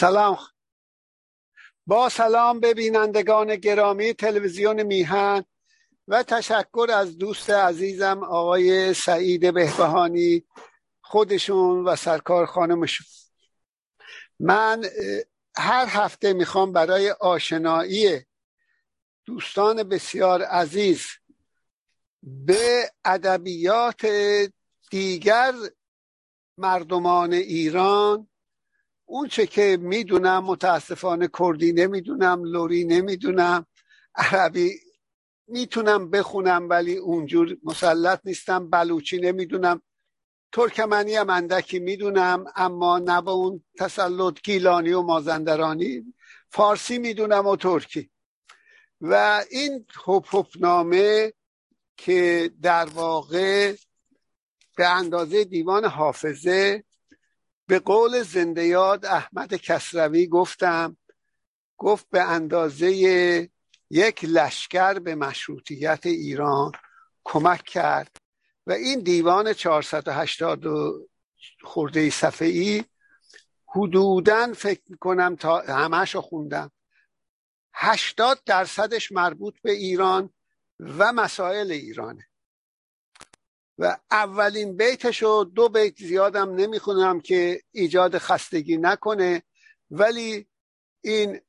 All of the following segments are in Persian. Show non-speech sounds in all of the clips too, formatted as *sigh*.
سلام. با سلام به بینندگان گرامی تلویزیون میهن و تشکر از دوست عزیزم آقای سعید بهبهانی خودشون و سرکار خانمشون. من هر هفته می‌خوام برای آشنایی دوستان بسیار عزیز به ادبیات دیگر مردمان ایران اون چه که می‌دونم متاسفانه کردی نمی‌دونم لوری نمی‌دونم عربی می‌تونم بخونم ولی اونجور مسلط نیستم بلوچی نمی‌دونم ترکمنی هم اندکی می‌دونم اما نه به اون تسلط گیلانی و مازندرانی فارسی می‌دونم و ترکی. و این حپ نامه که در واقع به اندازه دیوان حافظه به قول زنده یاد احمد کسروی گفتم گفت به اندازه یک لشکر به مشروطیت ایران کمک کرد و این دیوان 480 خورده صفحه ای حدودا فکر می‌کنم تا همش رو خوندم. 80 درصدش مربوط به ایران و مسائل ایرانه. و اولین بیتش رو دو بیت زیادم نمی‌خونم که ایجاد خستگی نکنه ولی این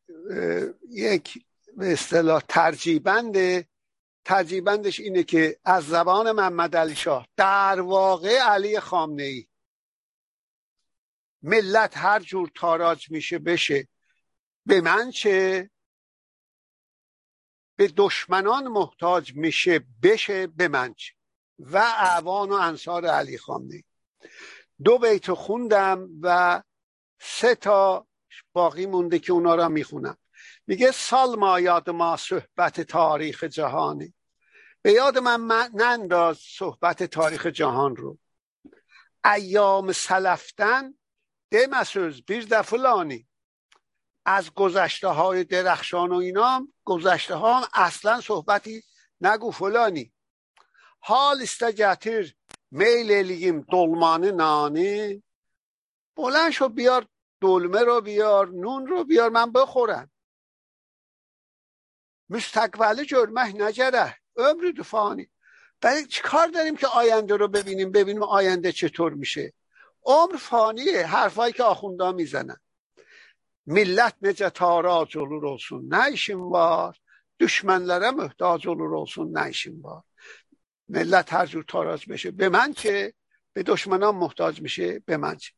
یک به اصطلاح ترجیبنده ترجیبندش اینه که از زبان محمد علی شاه در واقع علی خامنه ای ملت هر جور تاراج میشه بشه. به من چه؟ به دشمنان محتاج میشه بشه به من چه؟ و اعوان و انصار علی خامنه دو بیت خوندم و سه تا باقی مونده که اونا را می‌خونم. میگه سال ما یاد ما صحبت تاریخ جهانی به یاد من ننداز صحبت تاریخ جهان رو. ایام سلفتن دمسوز بیر فلانی از گذشته های درخشان و اینا گذشته ها اصلا صحبتی نگو فلانی. حال استجتر میل eliyim dolmanı nani بلند شو بیار دلمه رو بیار نون رو بیار من بخورم مستقبل جرمه نجره عمر دفانی برای کار داریم که آینده رو ببینیم ببینیم آینده چطور میشه عمر فانیه حرفایی که آخوندا می‌زنن millet necə tarac olur olsun nə işin var? Düşmənlərə möhtac olur olsun nə işin var? ملت هر جور تاراج بشه. به من چه؟ به دشمنان محتاج میشه. به من چه؟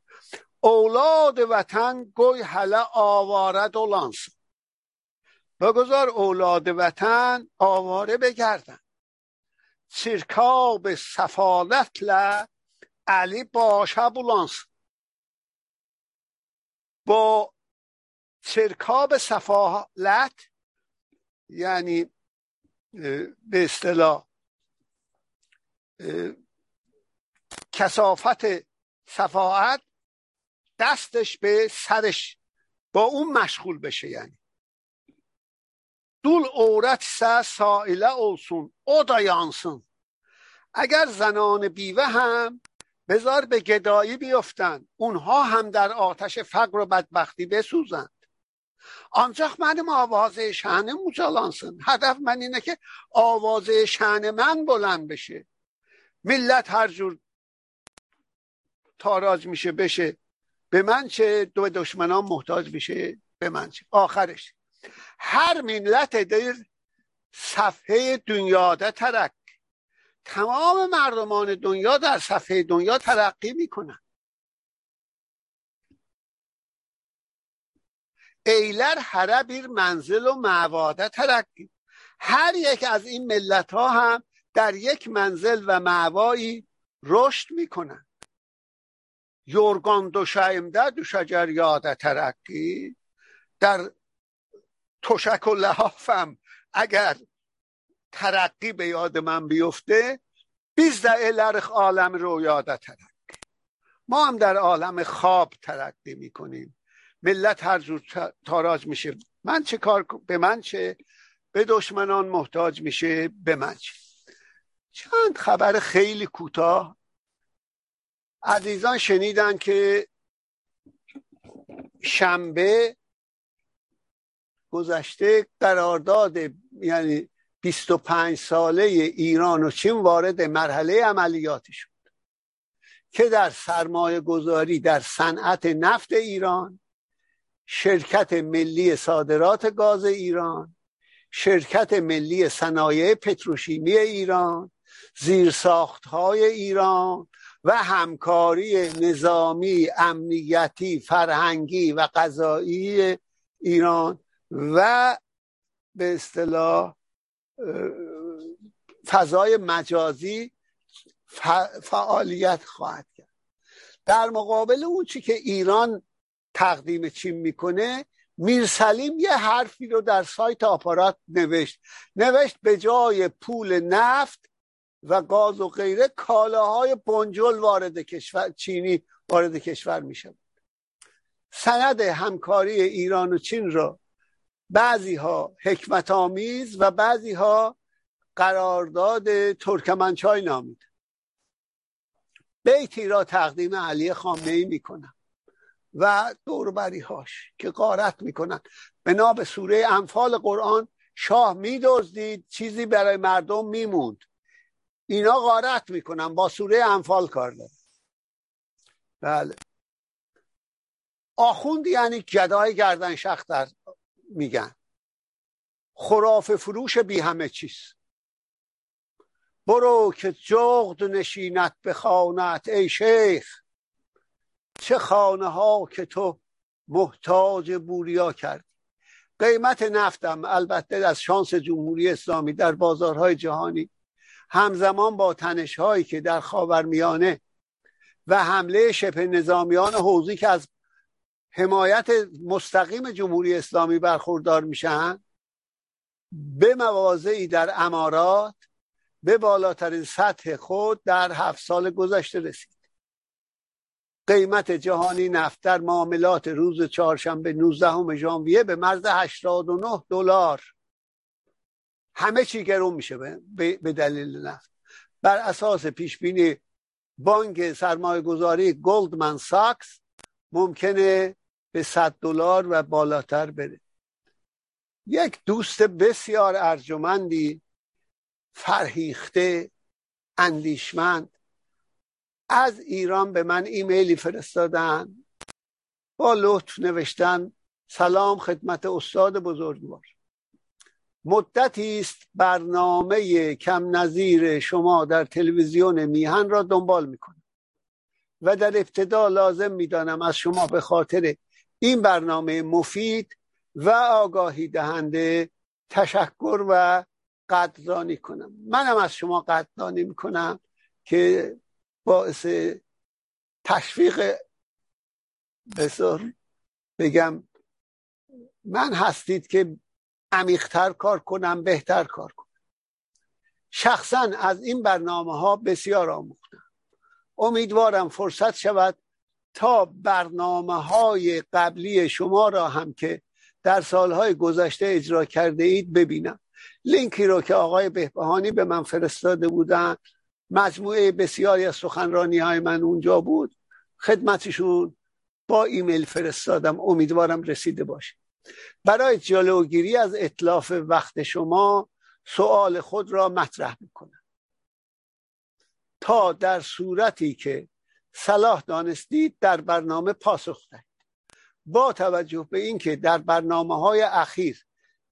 اولاد وطن گوی هله آوارد و بگذار اولاد وطن آواره بگردن. سرکاب سفالت ل علی باشه بولانس با سرکاب سفالت یعنی به اصطلاح کسافت صفاعت دستش به سرش با اون مشغول بشه یعنی. دول عورت سه سائله olsun او da اگر زنان بیوه هم بذار به گدایی بیفتن اونها هم در آتش فقر و بدبختی بسوزند. آنجا منم آوازه شهن موجالانسın هدف من اینه که آوازه شهن من بلند بشه. ملت هر جور تاراج میشه بشه. به من چه؟ دو دشمنان محتاج میشه. به من چه؟ آخرش. هر ملت در صفحه دنیا ده ترک. تمام مردمان دنیا در صفحه دنیا ترقی می‌کنن. ایلر هره بیر منزل و معواده ترقی هر یک از این ملت ها هم در یک منزل و معوایی رشد می‌کنن. یورگان دو شایمده دو شجر یاده ترقی. در تشک و لحافم اگر ترقی به یاد من بیفته بیزده الرخ عالم رو یاده ترقی. ما هم در عالم خواب ترقی می‌کنیم. ملت هر جور تاراج میشه. من چه کار به من چه؟ به دشمنان محتاج میشه به من چه؟ چند خبر خیلی کوتاه عزیزان شنیدن که شنبه گذشته قرارداد یعنی 25 ساله ایران و چین وارد مرحله عملیاتی شد که در سرمایه گذاری در صنعت نفت ایران شرکت ملی صادرات گاز ایران شرکت ملی صنایع پتروشیمی ایران زیرساخت های ایران و همکاری نظامی امنیتی فرهنگی و قضایی ایران و به اصطلاح فضای مجازی فعالیت خواهد کرد. در مقابل اون چی که ایران تقدیم چین می‌کنه میرسلیم یه حرفی رو در سایت آپارات نوشت. نوشت به جای پول نفت و گاز و غیره کالاهای بنجل وارد کشور چینی وارد کشور میشه. سند همکاری ایران و چین را بعضی ها حکمت آمیز و بعضی ها قرارداد ترکمنچای نامید. بیتی را تقدیم علی خامنه ای می‌کنم و دوربری هاش که قارت می‌کنن بنا به سوره انفال قرآن شاه میدزدید چیزی برای مردم میموند. اینا غارت می‌کنن. با سوره انفال کار داره بله. آخوند یعنی گدای گردن شختر میگن. خراف فروش بی همه چیز. برو که جغد نشینت به خانت ای شیخ. چه خانه ها که تو محتاج بوریا کردی. قیمت نفتم. البته از شانس جمهوری اسلامی در بازارهای جهانی همزمان با تنش هایی که در خاورمیانه و حمله شبه نظامیان حوزی که از حمایت مستقیم جمهوری اسلامی برخوردار میشن به مواضعی در امارات به بالاترین سطح خود در هفت سال گذشته رسید. قیمت جهانی نفت در معاملات روز چهارشنبه 19 ژانویه به مرز 89 دلار همه چی گرون میشه به دلیل نفت. بر اساس پیش بینی بانک سرمایه گذاری گلدمن ساکس ممکنه به 100 دلار و بالاتر بره. یک دوست بسیار ارجمندی فرهیخته اندیشمند از ایران به من ایمیلی فرستادن با لطف نوشتن سلام خدمت استاد بزرگوار. مدتی است برنامه کم نظیر شما در تلویزیون میهن را دنبال می‌کنم. و در ابتدا لازم می‌دانم از شما به خاطر این برنامه مفید و آگاهی دهنده تشکر و قدردانی کنم. منم از شما قدردانی می‌کنم که باعث تشویق بسار بگم من هستید که عمیقتر کار کنم بهتر کار کنم. شخصا از این برنامه ها بسیار آموختم. امیدوارم فرصت شود تا برنامه های قبلی شما را هم که در سالهای گذشته اجرا کرده اید ببینم. لینکی رو که آقای بهبهانی به من فرستاده بودن مجموعه بسیاری از سخنرانی های من اونجا بود. خدمتشون با ایمیل فرستادم. امیدوارم رسیده باشه. برای جلوگیری از اطلاف وقت شما سوال خود را مطرح می‌کنم. تا در صورتی که صلاح دانستید در برنامه پاسخ دهید. با توجه به اینکه در برنامه های اخیر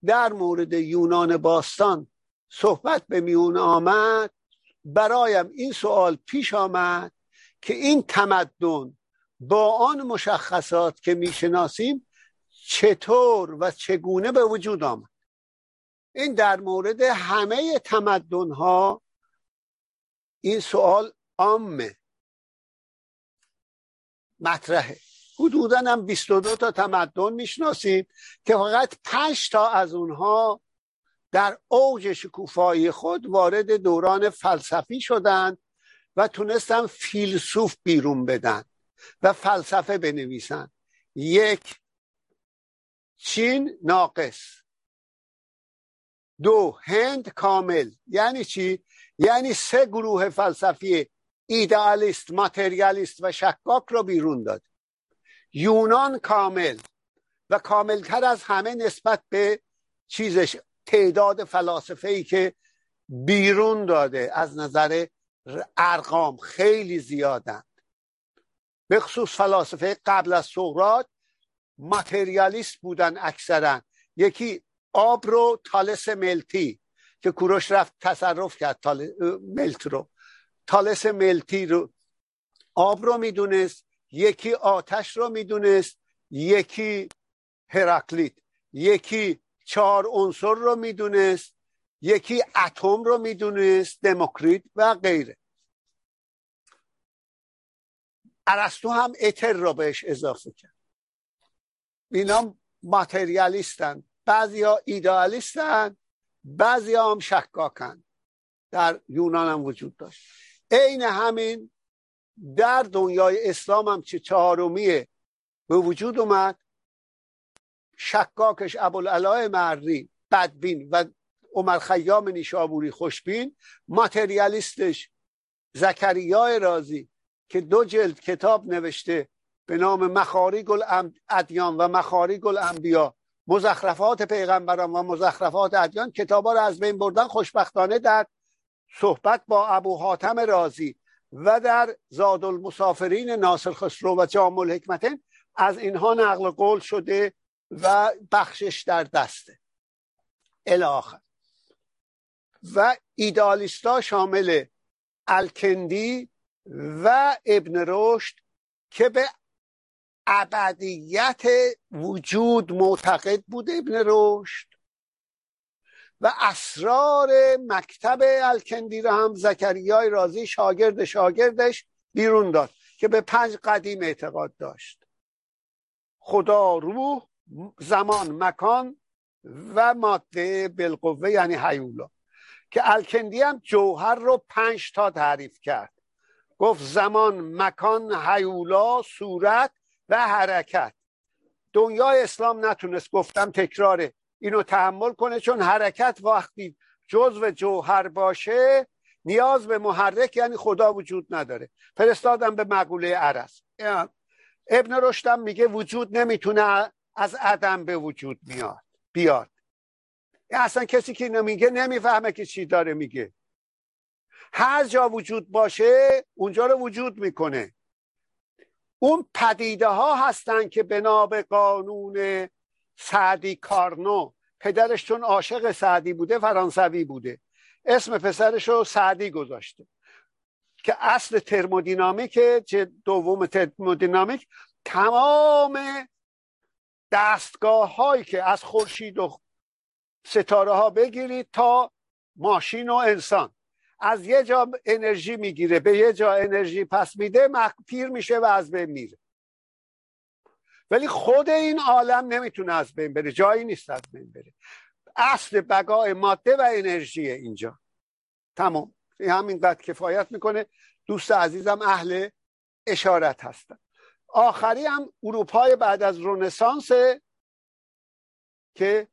در مورد یونان باستان صحبت به میون آمد برایم این سوال پیش آمد که این تمدن با آن مشخصات که می‌شناسیم چطور و چگونه به وجود آمد. این در مورد همه تمدن ها این سوال عامه. مطرحه. حدودا هم 22 تا تمدن می‌شناسیم که فقط 5 تا از اونها در اوج شکوفایی خود وارد دوران فلسفی شدند و تونستن فیلسوف بیرون بدن و فلسفه بنویسن. یک چین ناقص. دو هند کامل. یعنی چی؟ یعنی سه گروه فلسفی ایدئالیست ماتریالیست و شکاک رو بیرون داد. یونان کامل. و کاملتر از همه نسبت به چیزش تعداد فلاسفه ای که بیرون داده. از نظر ارقام خیلی زیادند به خصوص فلاسفه قبل از سقراط ماتریالیست بودن اکثرا. یکی آب رو تالس ملتی که کوروش رفت تصرف کرد ملت رو. تالس ملتی رو آب رو می‌دونست یکی آتش رو می‌دونست یکی هراکلیت یکی چهار عنصر رو می‌دونست یکی اتم رو می‌دونست دموکریت و غیره. ارسطو هم اتر رو بهش اضافه کرد. اینا ماتریالیستن. بعضی ها ایدالیستن بعضی هم شکاکن. در یونان هم وجود داشت. عین همین در دنیای اسلام هم چه چهارمیه به وجود اومد. شکاکش ابوالعلا مری بدبین و عمر خیام نیشابوری خوشبین. ماتریالیستش زکریا رازی که دو جلد کتاب نوشته به نام مخارج الادیان و مخارج الانبیا مزخرفات پیغمبران و مزخرفات ادیان کتابا رو از بین بردن. خوشبختانه در صحبت با ابو حاتم رازی و در زاد المسافرین ناصر خسرو و جام از اینها نقل قول شده و بخشش در دسته الاخر و ایدالیستا شامل الکندی و ابن رشد که به ابدیت وجود معتقد بود ابن رشد و اسرار مکتب الکندی را هم زکریای رازی شاگرد شاگردش بیرون داد که به پنج قدیم اعتقاد داشت. خدا روح زمان مکان و ماده بالقوه یعنی حیولا که الکندی هم جوهر رو پنج تا تعریف کرد. گفت زمان مکان حیولا صورت و حرکت. دنیای اسلام نتونست گفتم تکراره. اینو تحمل کنه چون حرکت وقتی جزو جوهر باشه نیاز به محرک یعنی خدا وجود نداره. فرستادم به مقوله عرض ابن رشدم میگه وجود نمی‌تونه از عدم به وجود میاد. بیاد. اصلا کسی که نمیگه نمی‌فهمه که چی داره میگه. هر جا وجود باشه اونجا رو وجود می‌کنه. اون پدیده ها هستن که بنا به قانون سعدی کارنو پدرش چون عاشق سعدی بوده فرانسوی بوده. اسم پسرش رو سعدی گذاشته. که اصل ترمودینامیک چه دوم ترمودینامیک تمام دستگاه هایی که از خورشید و ستاره ها بگیرید تا ماشین و انسان. از یه جا انرژی می‌گیره به یه جا انرژی پس میده پیر میشه و از بین میره. ولی خود این عالم نمی‌تونه از بین بره جایی نیست از بین بره. اصل بقای ماده و انرژی اینجا. تمام. همین قد کفایت می‌کنه. دوست عزیزم اهل اشارت هستن. آخری هم اروپای بعد از رونسانس که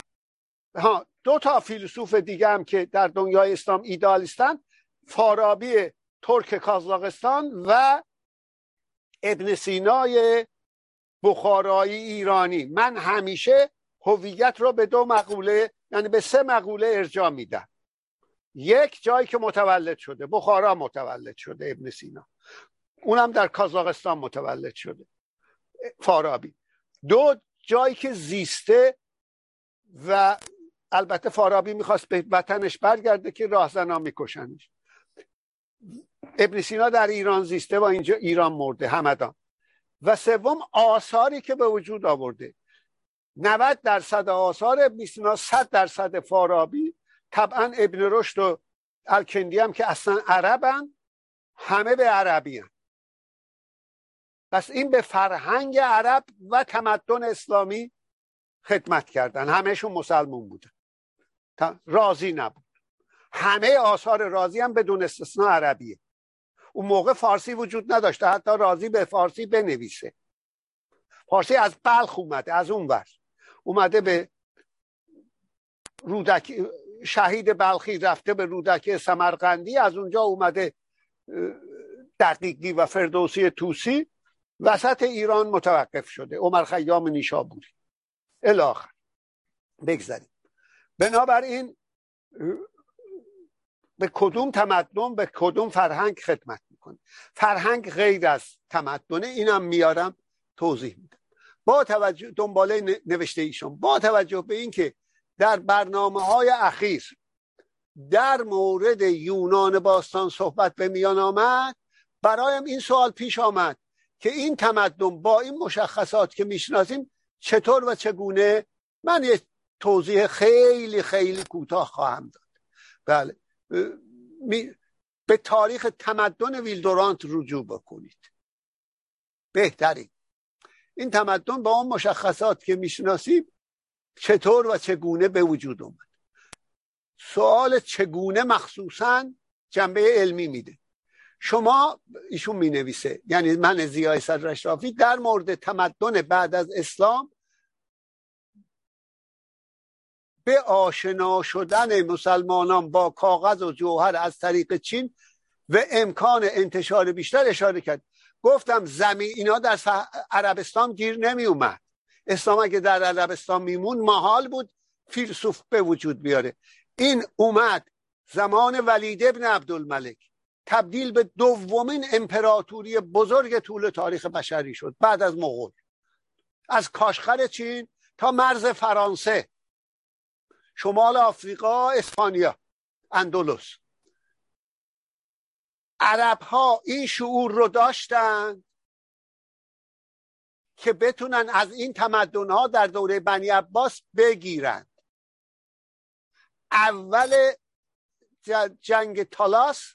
ها دو تا فیلسوف دیگه هم که در دنیای اسلام ایدالیستن. فارابی ترک کازاقستان و ابن سینای بخارایی ایرانی. من همیشه هویت رو به دو مقوله یعنی به سه مقوله ارجاع میدم. یک جایی که متولد شده بخارا متولد شده ابن سینا. اونم در کازاقستان متولد شده فارابی. دو جایی که زیسته و البته فارابی می‌خواست به وطنش برگرده که راهزنا میکشنش. ابن سینا در ایران زیسته و اینجا ایران مرده همدان. و سوم آثاری که به وجود آورده. 90 درصد آثار ابن سینا 100 درصد فارابی. طبعا ابن رشد و الکندی هم که اصلا عربن همه به عربی هم. پس این به فرهنگ عرب و تمدن اسلامی خدمت کردن. همهشون مسلمون بودن. راضی نبود. همه آثار راضی هم بدون استثناء عربیه. اون موقع فارسی وجود نداشته حتی راضی به فارسی بنویسه. فارسی از بلخ اومده از اون ور. اومده به رودکی شهید بلخی رفته به رودکی سمرقندی از اونجا اومده دقیقی و فردوسی توسی. وسط ایران متوقف شده عمر خیام نیشابوری. الاخر بگذاریم. بنابراین به کدوم تمدن به کدوم فرهنگ خدمت می‌کنه. فرهنگ غیر از تمدنه اینم میارم توضیح میدم. با توجه دنباله نوشته ایشون با توجه به اینکه در برنامه های اخیر در مورد یونان باستان صحبت به میان آمد برایم این سوال پیش آمد که این تمدن با این مشخصات که می‌شناسیم چطور و چگونه؟ من یه توضیح خیلی خیلی کوتاه خواهم داد. بله. به تاریخ تمدن ویلدورانت رجوع بکنید. بهترین. این تمدن با اون مشخصات که می‌شناسیم چطور و چگونه به وجود اومد. سوال چگونه مخصوصا جنبه علمی میده. شما ایشون می نویسه یعنی من زیای صدر در مورد تمدن بعد از اسلام به آشنا شدن مسلمانان با کاغذ و جوهر از طریق چین و امکان انتشار بیشتر اشاره کرد. گفتم زمین اینا در عربستان گیر نمی اومد اسلام اگه در عربستان میمون محال بود فیلسوف به وجود بیاره. این اومد زمان ولید ابن عبدالملک. تبدیل به دومین امپراتوری بزرگ طول تاریخ بشری شد بعد از مغول. از کاشخر چین تا مرز فرانسه. شمال آفریقا اسپانیا اندلس. عرب ها این شعور رو داشتن که بتونن از این تمدن ها در دوره بنی عباس بگیرند اول جنگ تالاس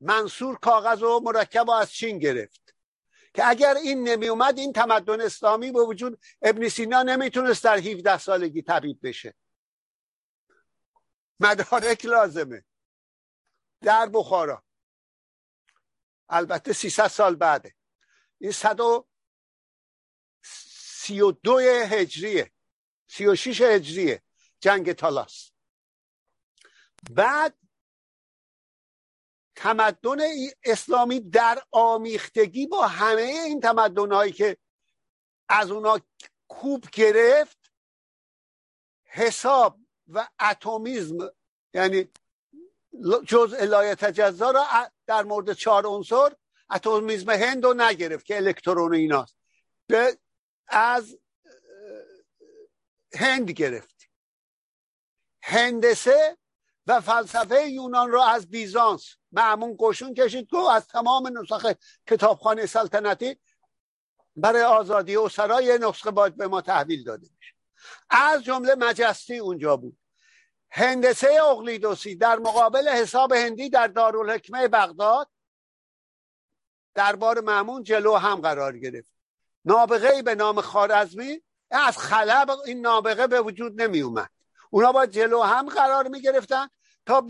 منصور کاغذ و مرکب از چین گرفت که اگر این نمی اومد این تمدن اسلامی به وجود ابن سینا نمی‌تونست در 17 سالگی طبیب بشه. مدارک لازمه. در بخارا. البته 300 سال بعده. این 132 هجریه. 36 هجریه. جنگ تالاس. بعد تمدن اسلامی در آمیختگی با همه این تمدن هایی که از اونا کوب گرفت حساب و اتمیزم. یعنی جزء لای تجزا را در مورد چهار عنصر اتمیزم هند رو نگرفت که الکترون ایناست. به از هند گرفت. هندسه و فلسفه یونان رو از بیزانس معمون قشون کشید گفت از تمام نسخ کتابخانه سلطنتی برای آزادی و سرای نسخه باید به ما تحویل داده میشه از جمله مجستی اونجا بود. هندسه اقلیدوسی در مقابل حساب هندی در دارالحکمه بغداد دربار معمون جلو هم قرار گرفت. نابغه به نام خارزمی از خلب این نابغه به وجود نمی اومد. اونا باید جلو هم قرار می گرفتن تا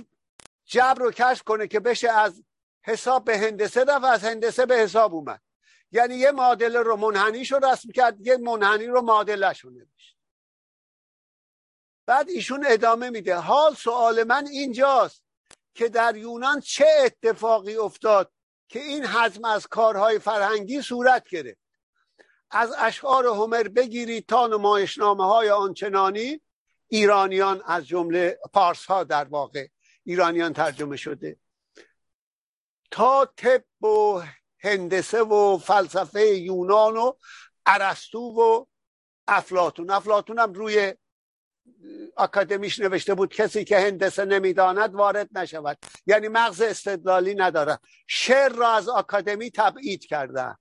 جبر رو کشف کنه که بشه از حساب به هندسه رفت از هندسه به حساب اومد. یعنی یه معادله رو منحنیش رو رسم کرد یه منحنی رو معادلش رو نوشت. بعد ایشون ادامه میده. حال سوال من اینجاست که در یونان چه اتفاقی افتاد که این حزم از کارهای فرهنگی صورت گرفت؟ از اشعار هومر بگیرید تا نمایشنامه های آنچنانی. ایرانیان از جمله پارس ها در واقع ایرانیان ترجمه شده. تا طب و هندسه و فلسفه یونان و ارسطو و افلاتون افلاتون هم روی اکادمیش نوشته بود کسی که هندسه نمی‌داند وارد نشود. یعنی مغز استدلالی ندارد شعر را از اکادمی تبعید کرده.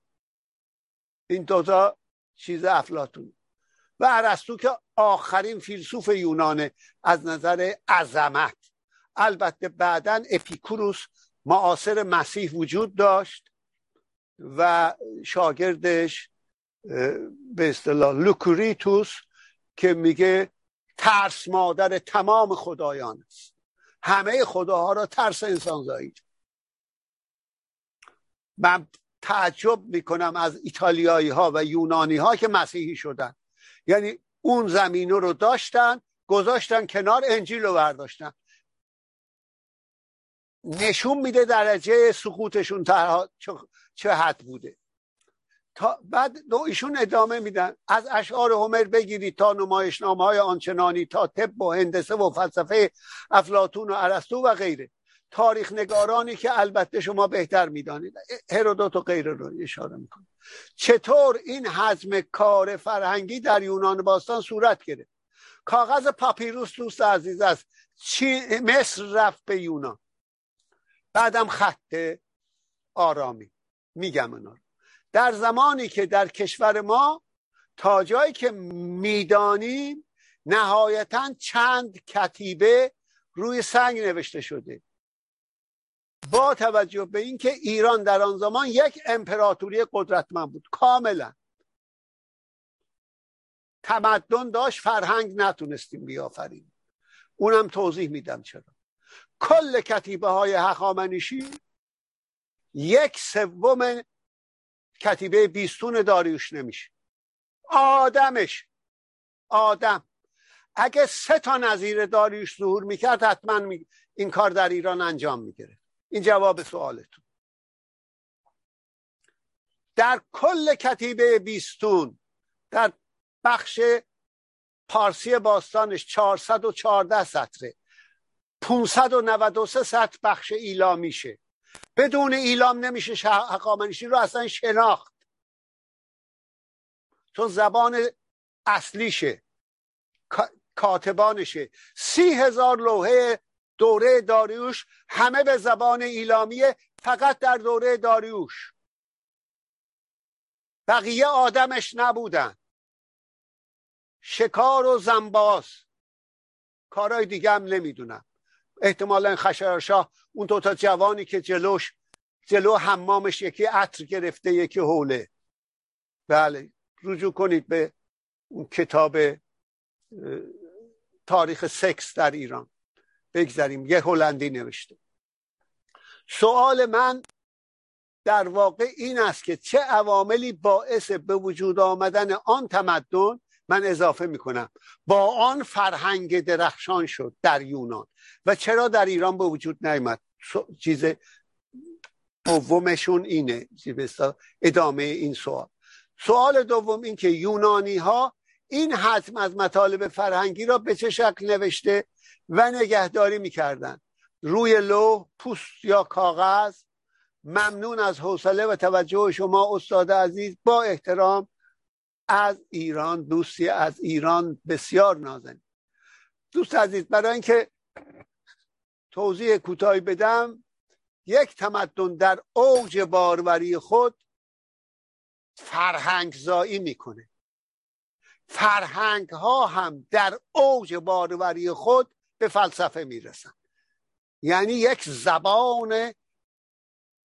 این دوتا چیز افلاطون و ارسطو که آخرین فیلسوف یونانه از نظر عظمت. البته بعدا اپیکوروس معاصر مسیح وجود داشت و شاگردش به اصطلاح لوکرتیوس که میگه ترس مادر تمام خدایان است. همه خداها را ترس انسان زایید من تعجب می‌کنم از ایتالیایی ها و یونانی ها که مسیحی شدن. یعنی اون زمینه رو داشتن گذاشتن کنار انجیل رو برداشتن. نشون میده درجه سقوطشون چه حد بوده. تا بعد دو ایشون ادامه میدن. از اشعار هومر بگیرید تا نمایشنامه های آنچنانی تا طب و هندسه و فلسفه افلاتون و ارسطو و غیره. تاریخ نگارانی که البته شما بهتر می‌دانید. هرودوت و غیره رو اشاره می‌کنه چطور این حجم کار فرهنگی در یونان باستان صورت گرفت؟ کاغذ پاپیروس دوست عزیز است. چی مصر رفت به یونان. بعدم خط آرامی. میگم اونا در زمانی که در کشور ما تا جایی که می‌دانیم نهایتا چند کتیبه روی سنگ نوشته شده. با توجه به اینکه ایران در آن زمان یک امپراتوری قدرتمند بود کاملا. تمدن داشت فرهنگ نتونستیم بیافریم اونم توضیح میدم چرا. کل کتیبه های هخامنشی یک سوم کتیبه بیستون داریوش نمیشه. آدمش. آدم. اگه سه تا نظیر داریوش ظهور می‌کرد حتما این کار در ایران انجام می‌گیره این جواب سوالتون. در کل کتیبه بیستون در بخش پارسی باستانش 414 سطره. 593 سطر بخش ایلا میشه. بدون ایلام نمیشه حقامنشی رو اصلا شناخت. چون زبان اصلیشه. کاتبانشه. سی هزار لوحه دوره داریوش همه به زبان ایلامیه فقط در دوره داریوش. بقیه آدمش نبودن. شکار و زنباز. کارهای دیگه هم نمی‌دونم. احتمالا خشرشاه اون دوتا جوانی که جلوش جلو حمامش یکی عطر گرفته یکی حوله. بله رجوع کنید به اون کتاب تاریخ سکس در ایران. بگذاریم یه هلندی نوشته. سوال من در واقع این است که چه عواملی باعث به وجود آمدن آن تمدن من اضافه می‌کنم. با آن فرهنگ درخشان شد در یونان. و چرا در ایران به وجود نیامد؟ چیز دومشون اینه. ادامه این سوال. سوال دوم این که یونانی ها این حتم از مطالب فرهنگی را به چه شکل نوشته و نگهداری می‌کردن روی لوح پوست یا کاغذ؟ ممنون از حوصله و توجه شما استاد عزیز با احترام از ایران دوستی از ایران بسیار نازنین. دوست عزیز برای اینکه توضیح کوتاهی بدم یک تمدن در اوج باروری خود فرهنگ زایی می‌کنه. فرهنگ ها هم در اوج باروری خود به فلسفه می‌رسن. یعنی یک زبان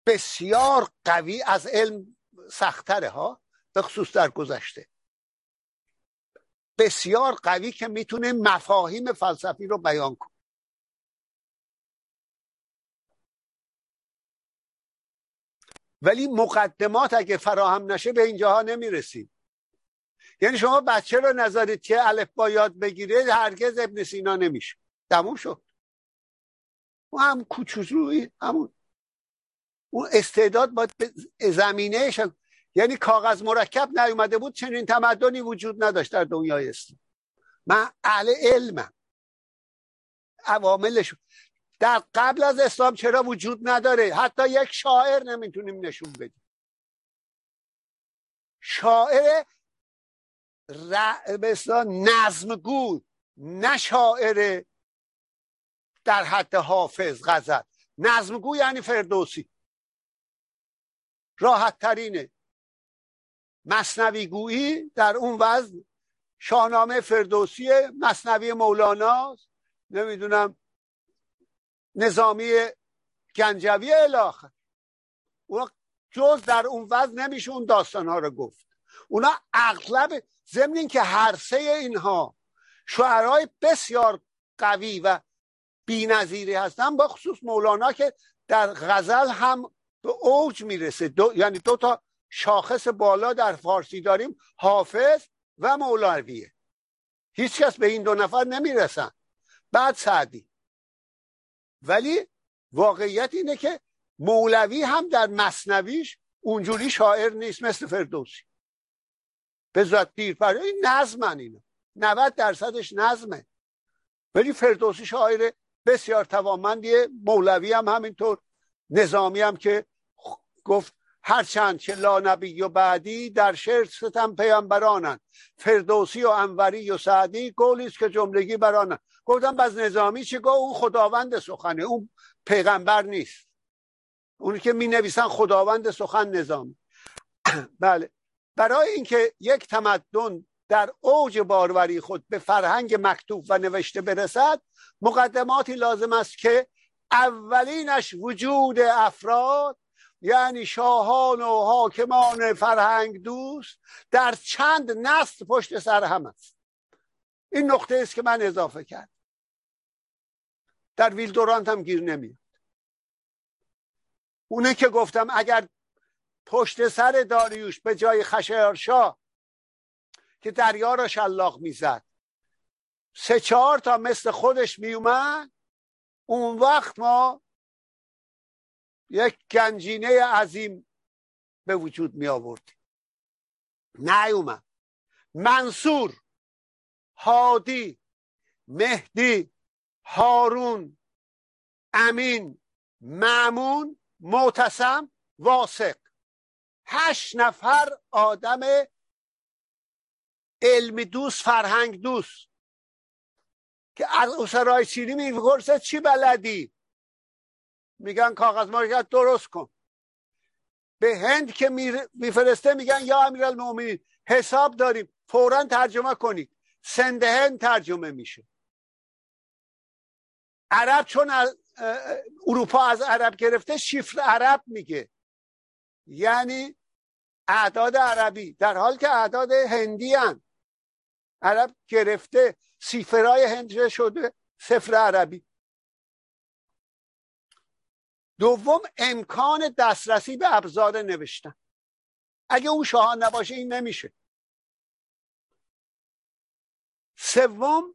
بسیار قوی از علم سختره ها. به خصوص در گذشته. بسیار قوی که می‌تونه مفاهیم فلسفی رو بیان کنه. ولی مقدمات اگه فراهم نشه به اینجاها نمی‌رسیم. یعنی شما بچه رو نظرید که الف با یاد بگیره هرگز ابن سینا نمیشه. تموم شد. اون هم کوچولوی همون. اون استعداد باید به زمینه یعنی کاغذ مرکب نیومده بود چنین تمدنی وجود نداشت در دنیای اسلام. من اهل علمم. عواملش در قبل از اسلام چرا وجود نداره؟ حتی یک شاعر نمی‌تونیم نشون بدیم. شاعر ر... نظمگو نه شاعر در حد حافظ غزل. نظمگو یعنی فردوسی. راحت ترینه مصنوی گویی در اون وزن شاهنامه فردوسی مصنوی مولانا نمی‌دونم نظامی گنجوی الاخر اونا جز در اون وضع نمیشه اون داستان ها رو گفت. اونا اغلب ضمن که هر سه اینها شعرهای بسیار قوی و بینظیری هستن با خصوص مولانا که در غزل هم به اوج می‌رسه. دو، یعنی دو تا شاخص بالا در فارسی داریم حافظ و مولویه هیچ کس به این دو نفر نمی‌رسن. بعد سعدی. ولی واقعیت اینه که مولوی هم در مصنویش اونجوری شاعر نیست مثل فردوسی. به ذات دیر پر این نظمن اینو. 90 درصدش نظمه. ولی فردوسی شاعر بسیار توانمندیه مولوی هم همینطور. نظامی هم که گفت هرچند که لا نبی و بعدی در شعر ستم پیامبرانند. فردوسی و انوری و سعدی قولی است که جملگی برانند گفتم بس نظامی چه گفت اون خداوند سخنه اون پیغمبر نیست. اونی که می نویسن خداوند سخن نظامی. *clears throat* بله. برای اینکه یک تمدن در اوج باروری خود به فرهنگ مکتوب و نوشته برسد مقدماتی لازم است که اولینش وجود افراد یعنی شاهان و حاکمان فرهنگ دوست در چند نسل پشت سر هم است. این نقطه است که من اضافه کرد در ویل دورانت هم گیر نمیاد. اونه که گفتم اگر پشت سر داریوش به جای خشایارشا که دریا را شلاق می‌زد سه چهار تا مثل خودش میومد اون وقت ما یک گنجینه عظیم به وجود می آوردیم نیومد. منصور هادی مهدی هارون امین معمون معتصم واسق. هشت نفر آدم علمی دوست فرهنگ دوست. که از اسرای چینی می‌پرسه چی بلدی؟ میگن کاغذ مارکت درست کن. به هند که میفرسته میگن یا المومنین حساب داریم فورا ترجمه کنید. سند هند ترجمه میشه. عرب چون اروپا از عرب گرفته شیفر عرب میگه. یعنی اعداد عربی. در حال که اعداد هندی هن. عرب گرفته سیفرای هند شده سفر عربی. دوم امکان دسترسی به ابزار نوشتن. اگه اون شاهان نباشه این نمیشه. سوم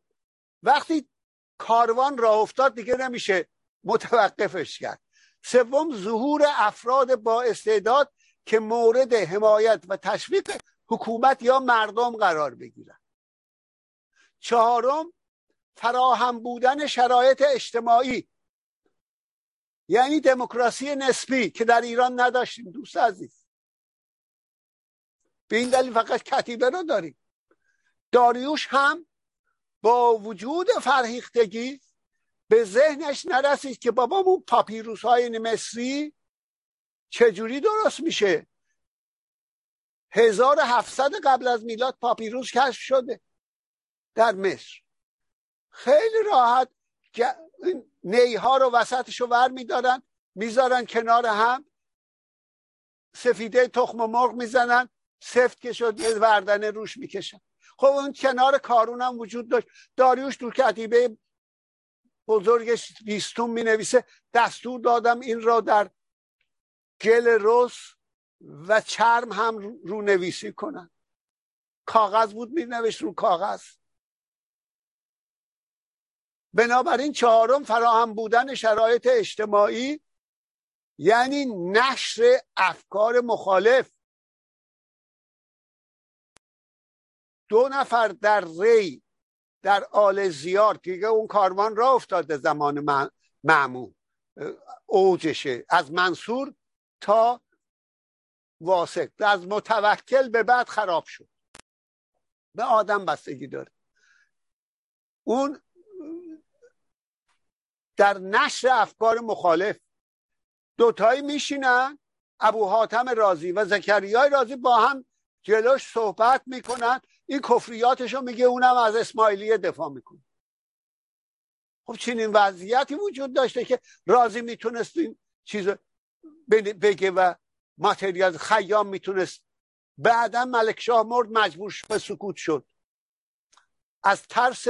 وقتی کاروان راه افتاد دیگه نمیشه متوقفش کرد. سوم ظهور افراد با استعداد که مورد حمایت و تشویق حکومت یا مردم قرار بگیرن. چهارم فراهم بودن شرایط اجتماعی. یعنی دموکراسی نسبی که در ایران نداشتیم دوست عزیز. به این دلیل فقط کتیبه رو داریم. داریوش هم با وجود فرهیختگی به ذهنش نرسید که بابامون پاپیروس های مصری چجوری درست میشه؟ 1700 قبل از میلاد پاپیروس کشف شده در مصر. خیلی راحت نیها رو وسطش رو ور میدارن می‌ذارن کنار هم. سفیده تخم مرغ می‌زنن سفت که شد یه وردنه روش می‌کشن. خب اون کنار کارون هم وجود داشت. داریوش تو کتیبه بزرگش بیستون می نویسه دستور دادم این را در گل رس و چرم هم رو نویسی کنن. کاغذ بود می نوشت رو کاغذ. بنابراین چهارم فراهم بودن شرایط اجتماعی یعنی نشر افکار مخالف. دو نفر در ری در آل زیار که اون کاروان را افتاده زمان معمون اوجشه. از منصور تا واسق از متوکل به بعد خراب شد. به آدم بستگی داره. اون در نشر افکار مخالف. دوتایی میشینن ابو حاتم رازی و زکریای رازی با هم جلوش صحبت می‌کنن. این کفریاتش رو میگه اونم از اسماعیلیه دفاع می‌کنه. خب چنین وضعیتی وجود داشته که راضی می‌تونست این چیز بگه و ماتریال خیام می‌تونست. بعدا ملک شاه مرد مجبور به سکوت شد. از ترس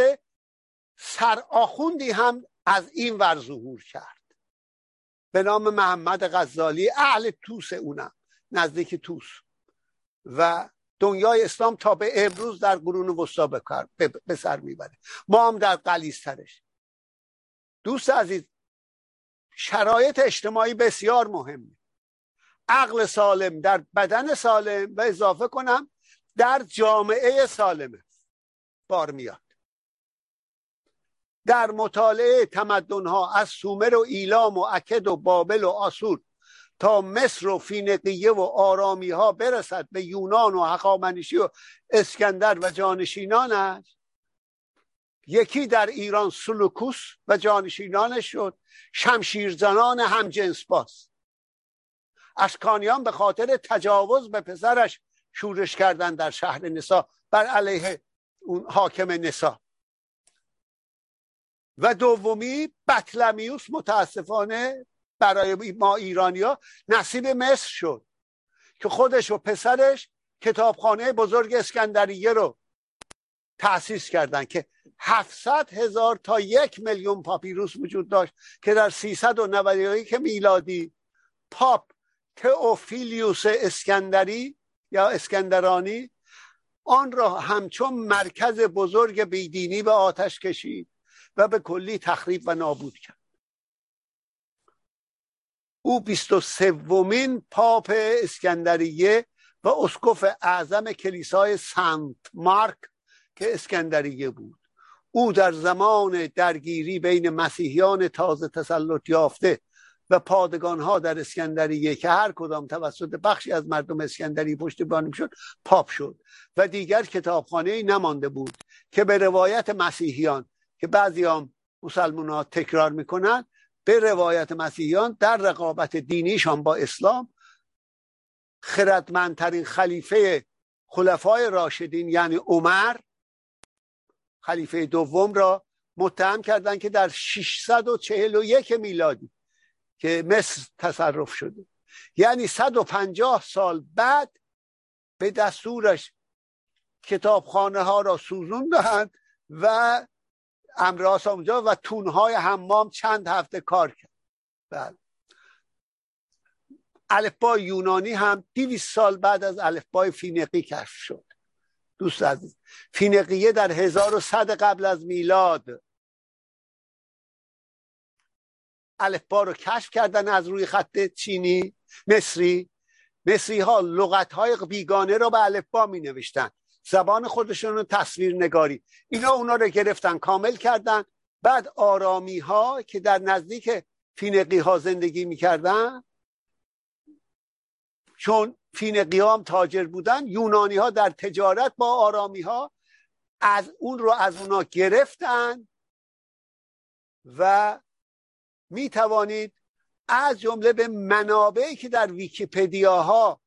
سر آخوندی هم از این ور ظهور کرد. به نام محمد غزالی اهل توس اونم نزدیک توس. و دنیای اسلام تا به امروز در قرون وسطا به سر می‌بره. ما هم در قلیسترش دوست عزیز شرایط اجتماعی بسیار مهمه عقل سالم در بدن سالم و اضافه کنم در جامعه سالمه بار میاد. در مطالعه تمدن ها از سومر و ایلام و اکد و بابل و آسور تا مصر و فینقیه و آرامی ها برسد به یونان و حقامنشی و اسکندر و جانشینانش. یکی در ایران سلوکوس و جانشینانش شد. شمشیرزنان هم جنس باز. اشکانیان به خاطر تجاوز به پسرش شورش کردن در شهر نسا. بر علیه اون حاکم نسا. و دومی بطلمیوس متاسفانه برای ما ایرانیا نصیب مصر شد که خودش و پسرش کتابخانه بزرگ اسکندریه رو تأسیس کردن که 700 هزار تا یک میلیون پاپیروس وجود داشت که در 391 میلادی پاپ تئوفیلیوس اسکندری یا اسکندرانی آن را همچون مرکز بزرگ بیدینی به آتش کشید و به کلی تخریب و نابود کرد. او بیست و سومین پاپ اسکندریه و اسکف اعظم کلیسای سنت مارک که اسکندریه بود. او در زمان درگیری بین مسیحیان تازه تسلط یافته و پادگان ها در اسکندریه که هر کدام توسط بخشی از مردم اسکندری پشتیبانی شد پاپ شد. و دیگر کتابخانه ای نمانده بود که به روایت مسیحیان که بعضی هم مسلمان ها تکرار می‌کنن به روایت مسیحیان در رقابت دینیشان با اسلام خردمندترین خلیفه خلفای راشدین یعنی عمر خلیفه دوم را متهم کردند که در 641 میلادی که مصر تصرف شده. یعنی 150 سال بعد به دستورش کتابخانه ها را سوزون دهند و امراس آموزا و تونهای حمام چند هفته کار کرد. بله. الفبای یونانی هم 200 سال بعد از الفبای فینقی کشف شد. دوست عزیز فینقیه در 1100 قبل از میلاد الفبا رو کشف کردن از روی خط چینی مصری. مصری ها لغت های بیگانه رو به الفبا می نوشتن زبان خودشون رو تصویر نگاری. اینا اونا رو گرفتن کامل کردن. بعد آرامی ها که در نزدیک فینقی ها زندگی می‌کردن چون فینقی ها هم تاجر بودن یونانی ها در تجارت با آرامی ها از اون رو از اونا گرفتن و می توانید از جمله به منابعی که در ویکیپدیا ها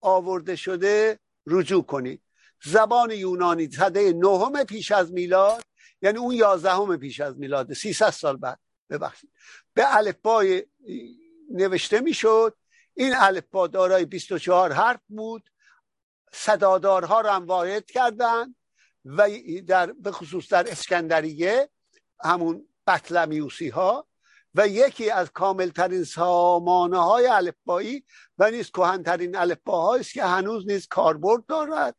آورده شده رجوع کنید. زبان یونانی صده نهم پیش از میلاد یعنی اون یازدهم پیش از میلاد 300 سال بعد. ببخشید. به الفبای نوشته می‌شد. این الفبا دارای 24 حرف بود. صدادارها را هم وارد کردن و در به خصوص در اسکندریه همون بطلمیوسی ها و یکی از کاملترین سامانه های الفبایی و نیز کهنترین الفباهایی است که هنوز نیز کاربرد دارد.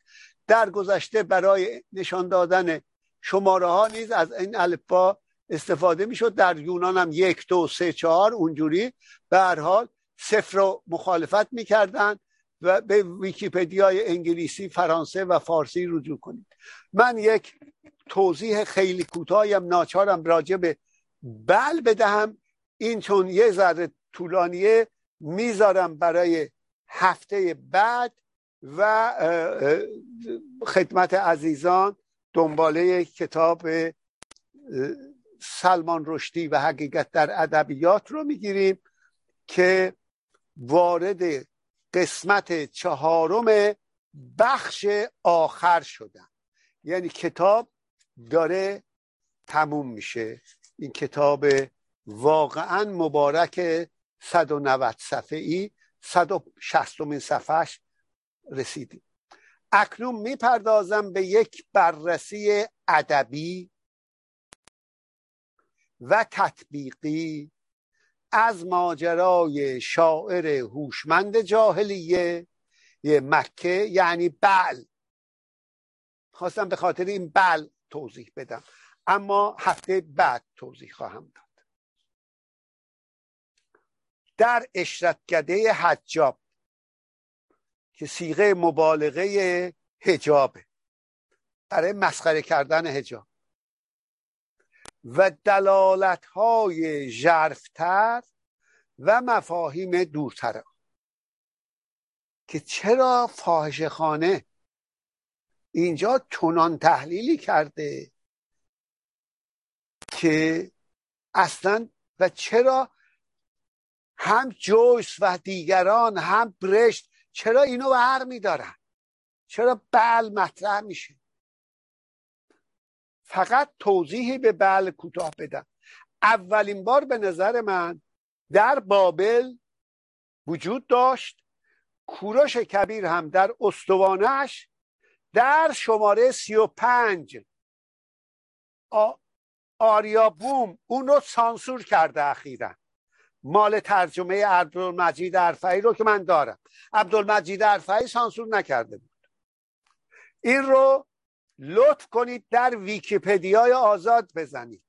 در گذشته برای نشان دادن شماره ها نیز از این الفبا استفاده می‌شد. در یونان هم یک دو سه چهار اونجوری به هر حال صفر رو مخالفت می‌کردن و به ویکیپدیای انگلیسی فرانسه و فارسی رجوع کنید. من یک توضیح خیلی کوتاهیم ناچارم راجع به بل بدهم. این چون یه ذره طولانیه می‌ذارم برای هفته بعد و خدمت عزیزان دنباله کتاب سلمان رشدی و حقیقت در ادبیات رو می‌گیریم که وارد قسمت چهارم بخش آخر شدن. یعنی کتاب داره تموم میشه. این کتاب واقعا مبارک 190 صفحه ای 160 صفحش رسیدیم. اکنون می‌پردازم به یک بررسی ادبی و تطبیقی از ماجرای شاعر هوشمند جاهلیه مکه یعنی بل. خواستم به خاطر این بل توضیح بدم اما هفته بعد توضیح خواهم داد. در اشرتگده حجاب که سیغه مبالغه هجابه برای مسخره کردن هجاب و دلالت های جرفتر و مفاهیم دورتر. که چرا فاحش خانه اینجا تونان تحلیلی کرده که اصلا و چرا هم جویس و دیگران هم برشت چرا اینو ور میدارن؟ چرا بل مطرح میشه؟ فقط توضیحی به بل کوتاه بدم. اولین بار به نظر من در بابل وجود داشت. کوروش کبیر هم در استوانش در شماره سی و پنج. آریا بوم اون رو سانسور کرده اخیرا. مال ترجمه عبدالمجید عرفایی رو که من دارم. عبدالمجید عرفایی سانسور نکرده بود. این رو لطف کنید در ویکیپدیای آزاد بزنید.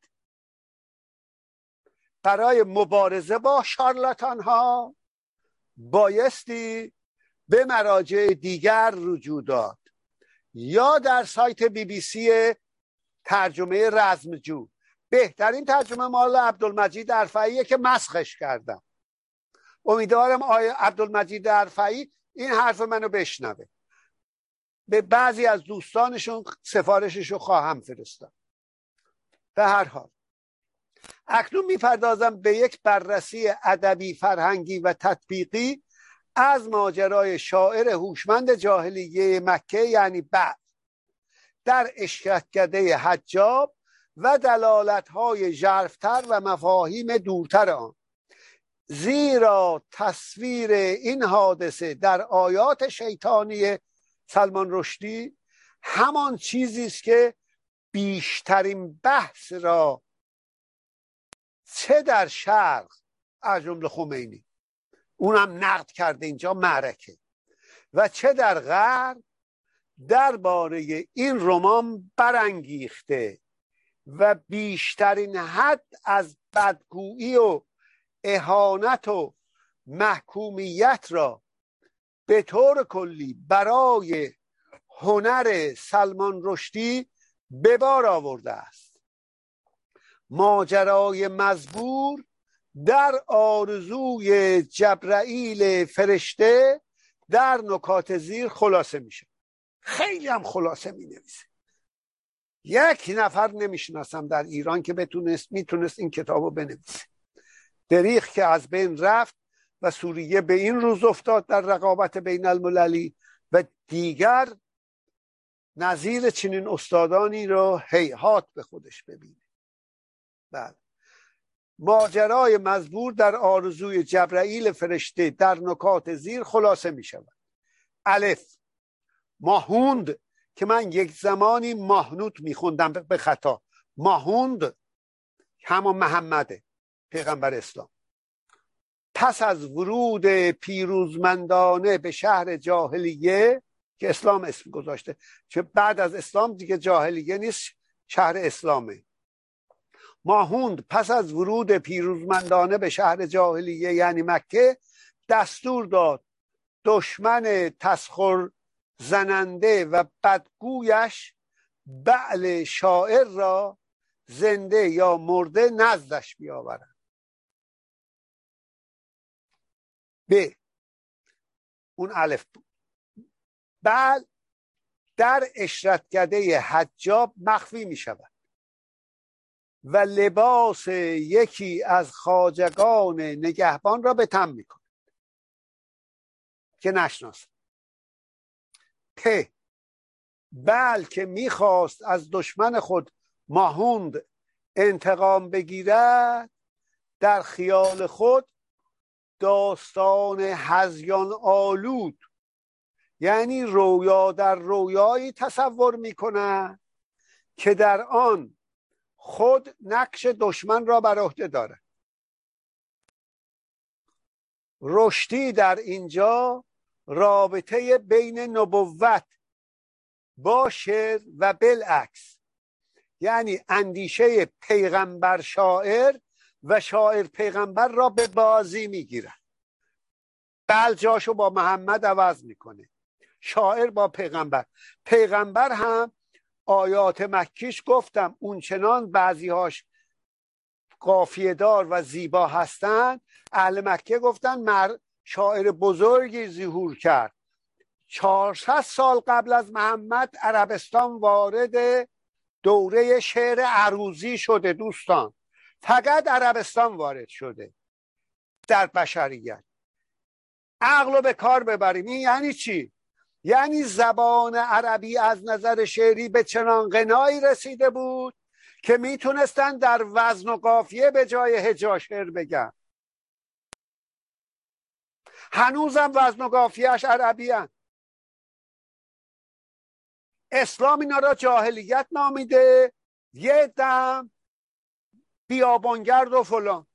برای مبارزه با شارلاتان ها بایستی به مراجع دیگر رجوع داد یا در سایت بی بی سی ترجمه رزمجو. بهترین ترجمه مال عبدالمجید ارفعیه که مسخش کردم. امیدوارم آیا عبدالمجید ارفعی این حرف منو بشنوه. به بعضی از دوستانشون سفارشش رو خواهم فرستاد. به هر حال اکنون می‌پردازم به یک بررسی ادبی فرهنگی و تطبیقی از ماجرای شاعر هوشمند جاهلیه مکه یعنی بعد. در اشکتگده حجاب و دلالت های جرفتر و مفاهیم دورتر آن. زیرا تصویر این حادثه در آیات شیطانی سلمان رشدی همان چیزی است که بیشترین بحث را چه در شرق از جمله خمینی اونم نقد کرده اینجا معرکه و چه در غرب درباره این رمان برانگیخته. و بیشترین حد از بدگویی و اهانت و محکومیت را به طور کلی برای هنر سلمان رشدی به بار آورده است. ماجرای مزبور در آرزوی جبرائیل فرشته در نکات زیر خلاصه میشه. خیلی هم خلاصه می نویسه یک نفر نمی‌شناسم در ایران که بتونست می‌تونست این کتاب رو بنویسه. دریخ که از بین رفت و سوریه به این روز افتاد در رقابت بین المللی و دیگر نظیر چنین استادانی رو هیهات به خودش ببینه. بله. ماجرای مزبور در آرزوی جبرائیل فرشته در نکات زیر خلاصه می شود الف. ماهوند که من یک زمانی ماهنوت میخوندم به خطا. ماهوند همون محمده پیغمبر اسلام. پس از ورود پیروزمندانه به شهر جاهلیه که اسلام اسم گذاشته. چه بعد از اسلام دیگه جاهلیه نیست شهر اسلامه. ماهوند پس از ورود پیروزمندانه به شهر جاهلیه یعنی مکه دستور داد دشمن تسخر زننده و بدگویش بعل شاعر را زنده یا مرده نزدش بیاورند ب. اون الف بود. بعل در اشرتگده حجاب مخفی می شود و لباس یکی از خاجگان نگهبان را به تم می کند که نشناسد. پ بلکه می‌خواست از دشمن خود ماهوند انتقام بگیرد در خیال خود داستان هزیان آلود یعنی رویا در رویایی تصور می‌کنه که در آن خود نقش دشمن را بر عهده دارد. رشدی در اینجا رابطه بین نبوت با شعر و بالعکس. یعنی اندیشه پیغمبر شاعر و شاعر پیغمبر را به بازی می‌گیرد بل جاشو با محمد عوض می‌کنه. شاعر با پیغمبر. پیغمبر هم آیات مکیش گفتم اونچنان بعضیهاش قافیه دار و زیبا هستند اهل مکه گفتن مر شاعر بزرگی ظهور کرد. 400 سال قبل از محمد عربستان وارد دوره شعر عروزی شده دوستان. فقط عربستان وارد شده در بشریت. عقل رو به کار ببریم. این یعنی چی؟ یعنی زبان عربی از نظر شعری به چنان غنایی رسیده بود که می‌تونستن در وزن و قافیه به جای هجا شعر بگن. هنوزم وزن و قافیهش عربی هن. اسلام اینا را جاهلیت نامیده. یه دم بیابانگرد و فلان.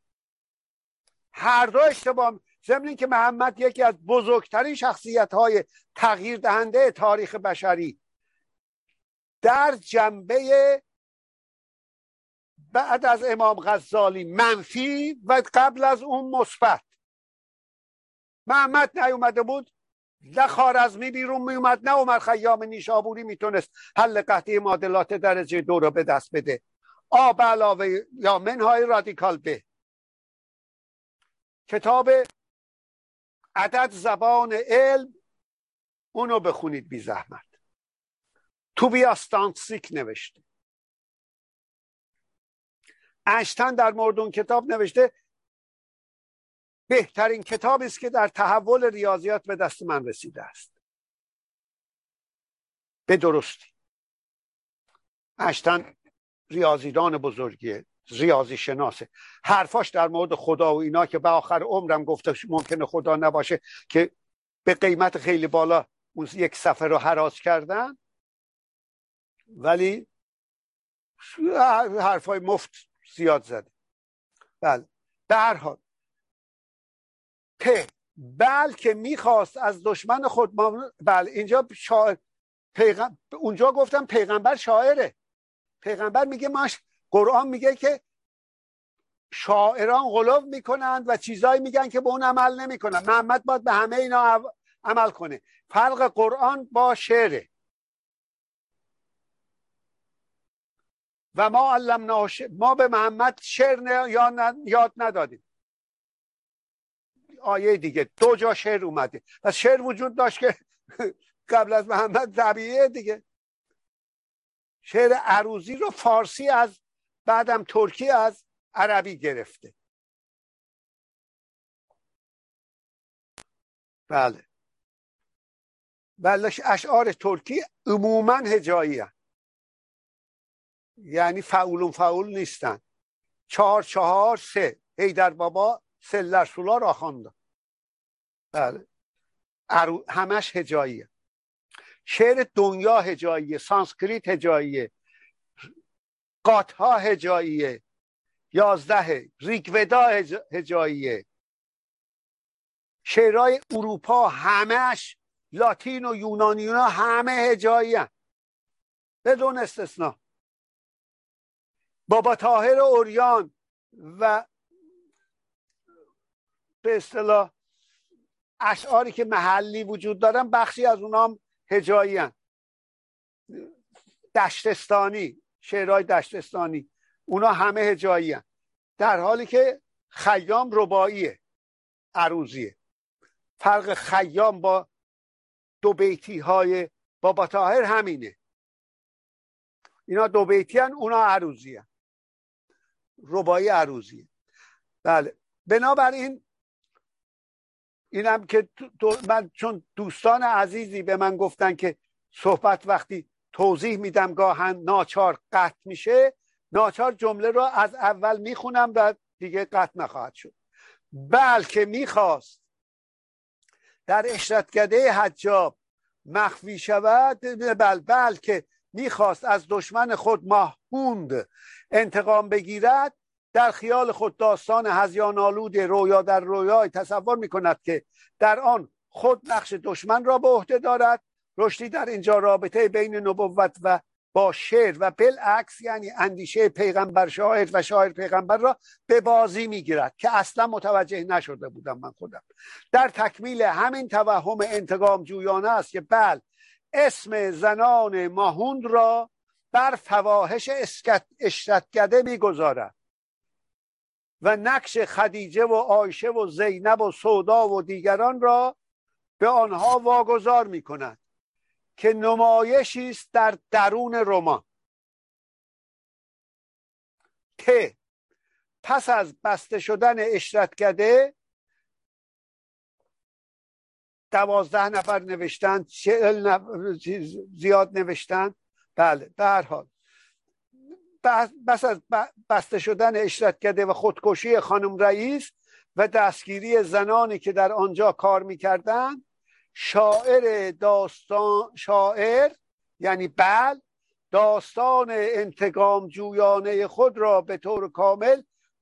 هر دو اشتباه ضمن که محمد یکی از بزرگترین شخصیت های تغییر دهنده تاریخ بشری. در جنبه بعد از امام غزالی منفی و قبل از اون مثبت. محمد نیومده بود نه خارزمی بیرون میومد نه عمر خیام نیشابوری می‌تونست حل قطعی معادلات درجه دو رو به دست بده. آب علاوه یا منهای رادیکال به کتاب عدد زبان علم اونو بخونید بی زحمت. توبیاستانسیک نوشته. انشتن در مورد اون کتاب نوشته بهترین کتابی است که در تحول ریاضیات به دست من رسیده است. به درستی. انشتن ریاضیدان بزرگیه ریاضی شناسه حرفاش در مورد خدا و اینا که به آخر عمرم گفته ممکنه خدا نباشه که به قیمت خیلی بالا اون یک صفحه رو حراز کردن. ولی حرفای مفت زیاد زده. بله. به هر حال ته بلکه می‌خواست از دشمن خود بله اینجا شاعر پیغم... اونجا گفتم پیغمبر شاعره. پیغمبر میگه ماش قرآن میگه که شاعران غلوب می‌کنند و چیزایی میگن که به اون عمل نمی‌کنن. محمد باید به همه اینا عمل کنه. فرق قرآن با شعره. و ما علمنا ما به محمد شعر یاد ندادیم. آیه دیگه. دو جا شعر اومده. و شعر وجود داشت که *laughs* قبل از محمد طبیعه دیگه. شعر عروزی رو فارسی از بعدم ترکی از عربی گرفته. بله. بله اشعار ترکی عموما هجایی هن. یعنی فعول فعول نیستن. چهار چهار سه. در بابا سلر سولا را خواند. بله. همش هجاییه. شعر دنیا هجاییه سانسکریت هجاییه قاطها هجاییه یازده ریگودا هجاییه. شعرهای اروپا همش لاتین و یونانیونا همه هجایی بدون استثنا. بابا تاهر اوریان و به اصطلاح اشعاری که محلی وجود دارن بخشی از اونام هجایی دشتستانی شعرهای دشتستانی اونا همه هجایی در حالی که خیام رباییه عروزیه فرق خیام با دو بیتی های بابا تاهر همینه. اینا دو بیتی هن اونا عروزی هن. ربایی عروزیه بله. بنابراین اینم که من چون دوستان عزیزی به من گفتن که صحبت وقتی توضیح میدم گاهن ناچار قطع میشه ناچار جمله رو از اول می‌خونم و دیگه قطع نخواهد شد. بلکه می‌خواست در اشرتگده حجاب مخفی شود بل بلکه می‌خواست از دشمن خود ماهوند انتقام بگیرد در خیال خود داستان هزیان آلود رویا در رویای تصور می‌کند که در آن خود نقش دشمن را به عهده دارد. رشدی در اینجا رابطه بین نبوت و با شعر و بالعکس یعنی اندیشه پیغمبر شاعر و شاعر پیغمبر را به بازی می‌گیرد که اصلا متوجه نشده بودم من خودم. در تکمیل همین توهم انتقام جویانه است که بل اسم زنان ماهوند را بر فواهش اشرتگده می‌گذارد. و نقش خدیجه و آیشه و زینب و سودا و دیگران را به آنها واگذار می کند که نمایشی است در درون رمان. ت. پس از بسته شدن اشرتگده دوازده نفر نوشتن چهل نفر زیاد نوشتن بله به هر حال. بس از بسته شدن اشرتگده و خودکشی خانم رئیس و دستگیری زنانی که در آنجا کار می‌کردند شاعر داستان شاعر یعنی بل داستان انتقام جویانه خود را به طور کامل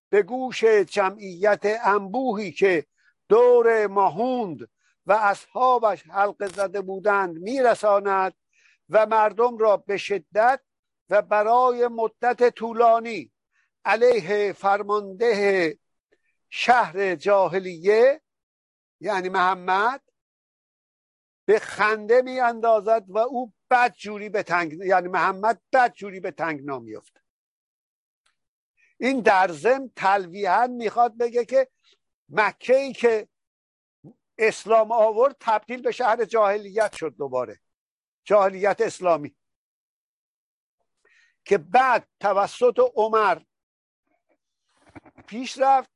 به گوش جمعیت انبوهی که دور ماهوند و اصحابش حلقه زده بودند میرساند و مردم را به شدت و برای مدت طولانی علیه فرمانده شهر جاهلیه یعنی محمد به خنده می اندازد و او بد جوری به تنگ یعنی محمد بد جوری به تنگ میفته این در ضمن تلویحا می‌خواد بگه که مکه ای که اسلام آورد تبدیل به شهر جاهلیت شد دوباره. جاهلیت اسلامی. که بعد توسط عمر پیش رفت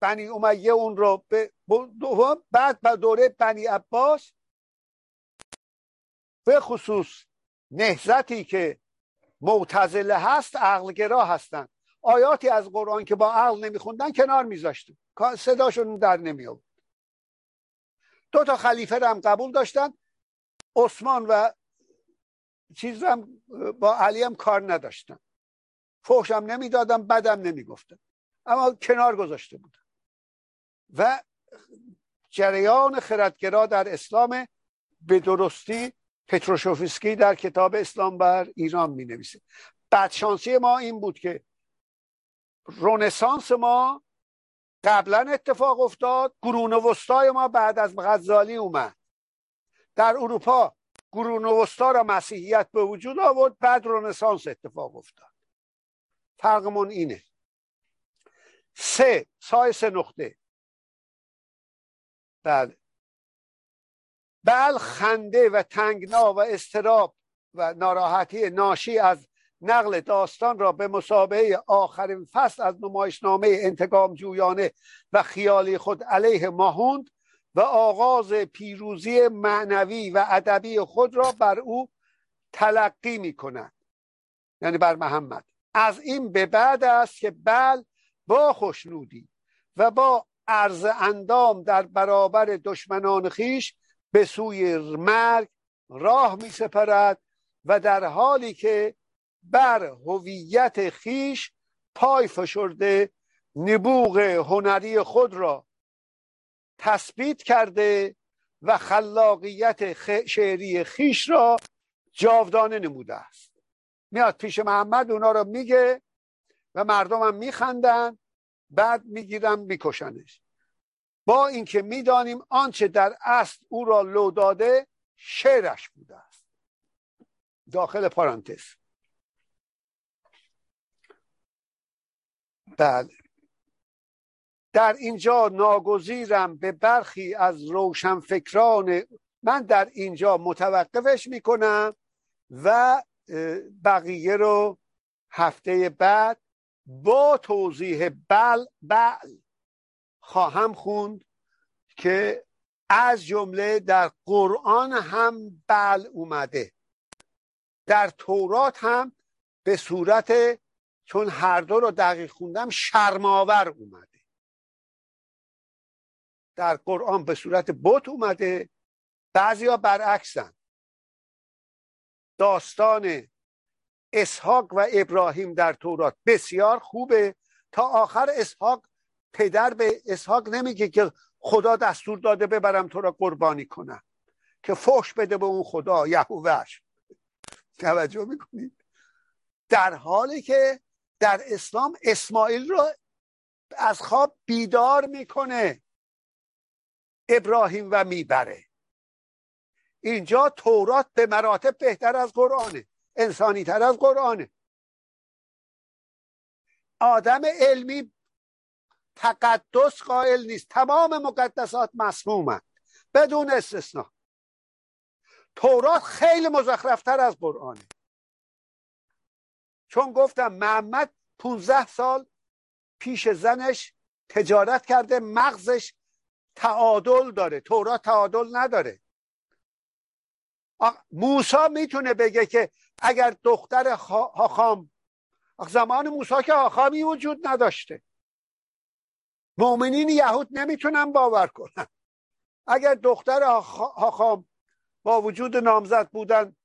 بنی امیه اون رو به دوم بعد به دوره بنی عباس به خصوص نهزتی که معتزله هست عقلگرا هستند آیاتی از قرآن که با عقل نمیخوندن کنار میذاشتن. صداشون در نمی دو تا خلیفه هم قبول داشتن عثمان و چیز هم با علی هم کار نداشتن فحشم نمی‌دادم بدم نمی‌گفتن اما کنار گذاشته بودن و جریان خردگرا در اسلام به درستی پتروشوفسکی در کتاب اسلام بر ایران می نویسه بدشانسی ما این بود که رونسانس ما قبلا اتفاق افتاد قرون وسطای ما بعد از غزالی اومد. در اروپا قرون وسطا را مسیحیت به وجود آورد بعد رنسانس اتفاق افتاد. فرقمون اینه. سه سای سه نقطه. بله. بل خنده و تنگنا و استراب و ناراحتی ناشی از نقل داستان را به مسابقه آخرین فصل از نمایشنامه انتقام جویانه و خیالی خود علیه ماهوند. و آغاز پیروزی معنوی و ادبی خود را بر او تلقی می کند یعنی بر محمد. از این به بعد است که بل با خوشنودی و با عرض اندام در برابر دشمنان خیش به سوی مرگ راه می سپرد و در حالی که بر هویت خیش پای فشرده نبوغ هنری خود را تثبیت کرده و خلاقیت شعری خیش را جاودانه نموده است. میاد پیش محمد اونا رو میگه و مردم هم میخندن بعد می‌گیرن میکشنش. با اینکه می‌دانیم آنچه در اصل او را لو داده شعرش بوده است. داخل پارانتز بله. در اینجا ناگزیرم به برخی از روشنفکران من در اینجا متوقفش می‌کنم و بقیه رو هفته بعد با توضیح بل بل خواهم خوند که از جمله در قرآن هم بل اومده. در تورات هم به صورت چون هر دو رو دقیق خوندم شرماور اومده در قرآن به صورت بت اومده بعضیا برعکسن. داستان اسحاق و ابراهیم در تورات بسیار خوبه. تا آخر اسحاق پدر به اسحاق نمیگه که خدا دستور داده ببرم تو را قربانی کنم که فوش بده به اون خدا یهوهش. توجه می‌کنید؟ در حالی که در اسلام اسماعیل رو از خواب بیدار می‌کنه. ابراهیم و می‌بره. اینجا تورات به مراتب بهتر از قرآنه. انسانی تر از قرآنه. آدم علمی تقدس قائل نیست. تمام مقدسات مسمومند. بدون استثنا تورات خیلی مزخرفتر از قرآنه. چون گفتم محمد 15 سال پیش زنش تجارت کرده مغزش تعادل داره. تورات تعادل نداره. موسا می‌تونه بگه که اگر دختر هاخام زمان موسا که هاخامی وجود نداشته. مؤمنین یهود نمی‌تونن باور کنن. اگر دختر هاخام با وجود نامزد بودن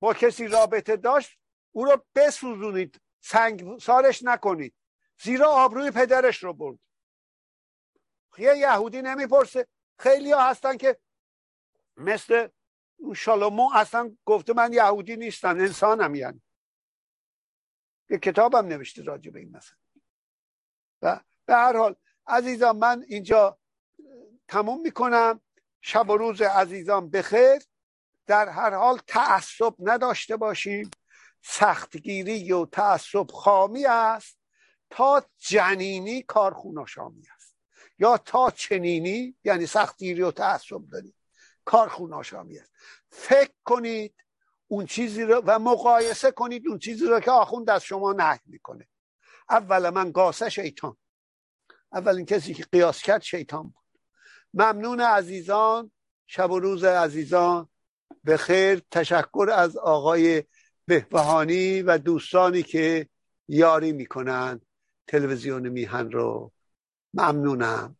با کسی رابطه داشت او رو بسوزونید. سنگ سارش نکنید. زیرا آبروی پدرش رو برد. یه یهودی نمی‌پرسه. خیلی ها هستن که مثل شالومو اصلا گفته من یهودی نیستم انسانم یعنی. یه کتابم نوشته راجع به این مثلا. و به هر حال عزیزان من اینجا تموم می‌کنم. شب و روز عزیزان بخیر. در هر حال تعصب نداشته باشیم. سختگیری و تعصب خامی است. تا جنینی کارخوناشامی است. یا تا چنینی یعنی سختگیری و تعصب داریم کارخوناشامی است. فکر کنید اون چیزی رو و مقایسه کنید اون چیزی رو که آخوند از شما نهی می‌کنه. اول من قاسه شیطان. اولین کسی که قیاس کرد شیطان بود. ممنون عزیزان. شب و روز عزیزان. به خیر تشکر از آقای بهبهانی و دوستانی که یاری می‌کنن تلویزیون میهن رو ممنونم.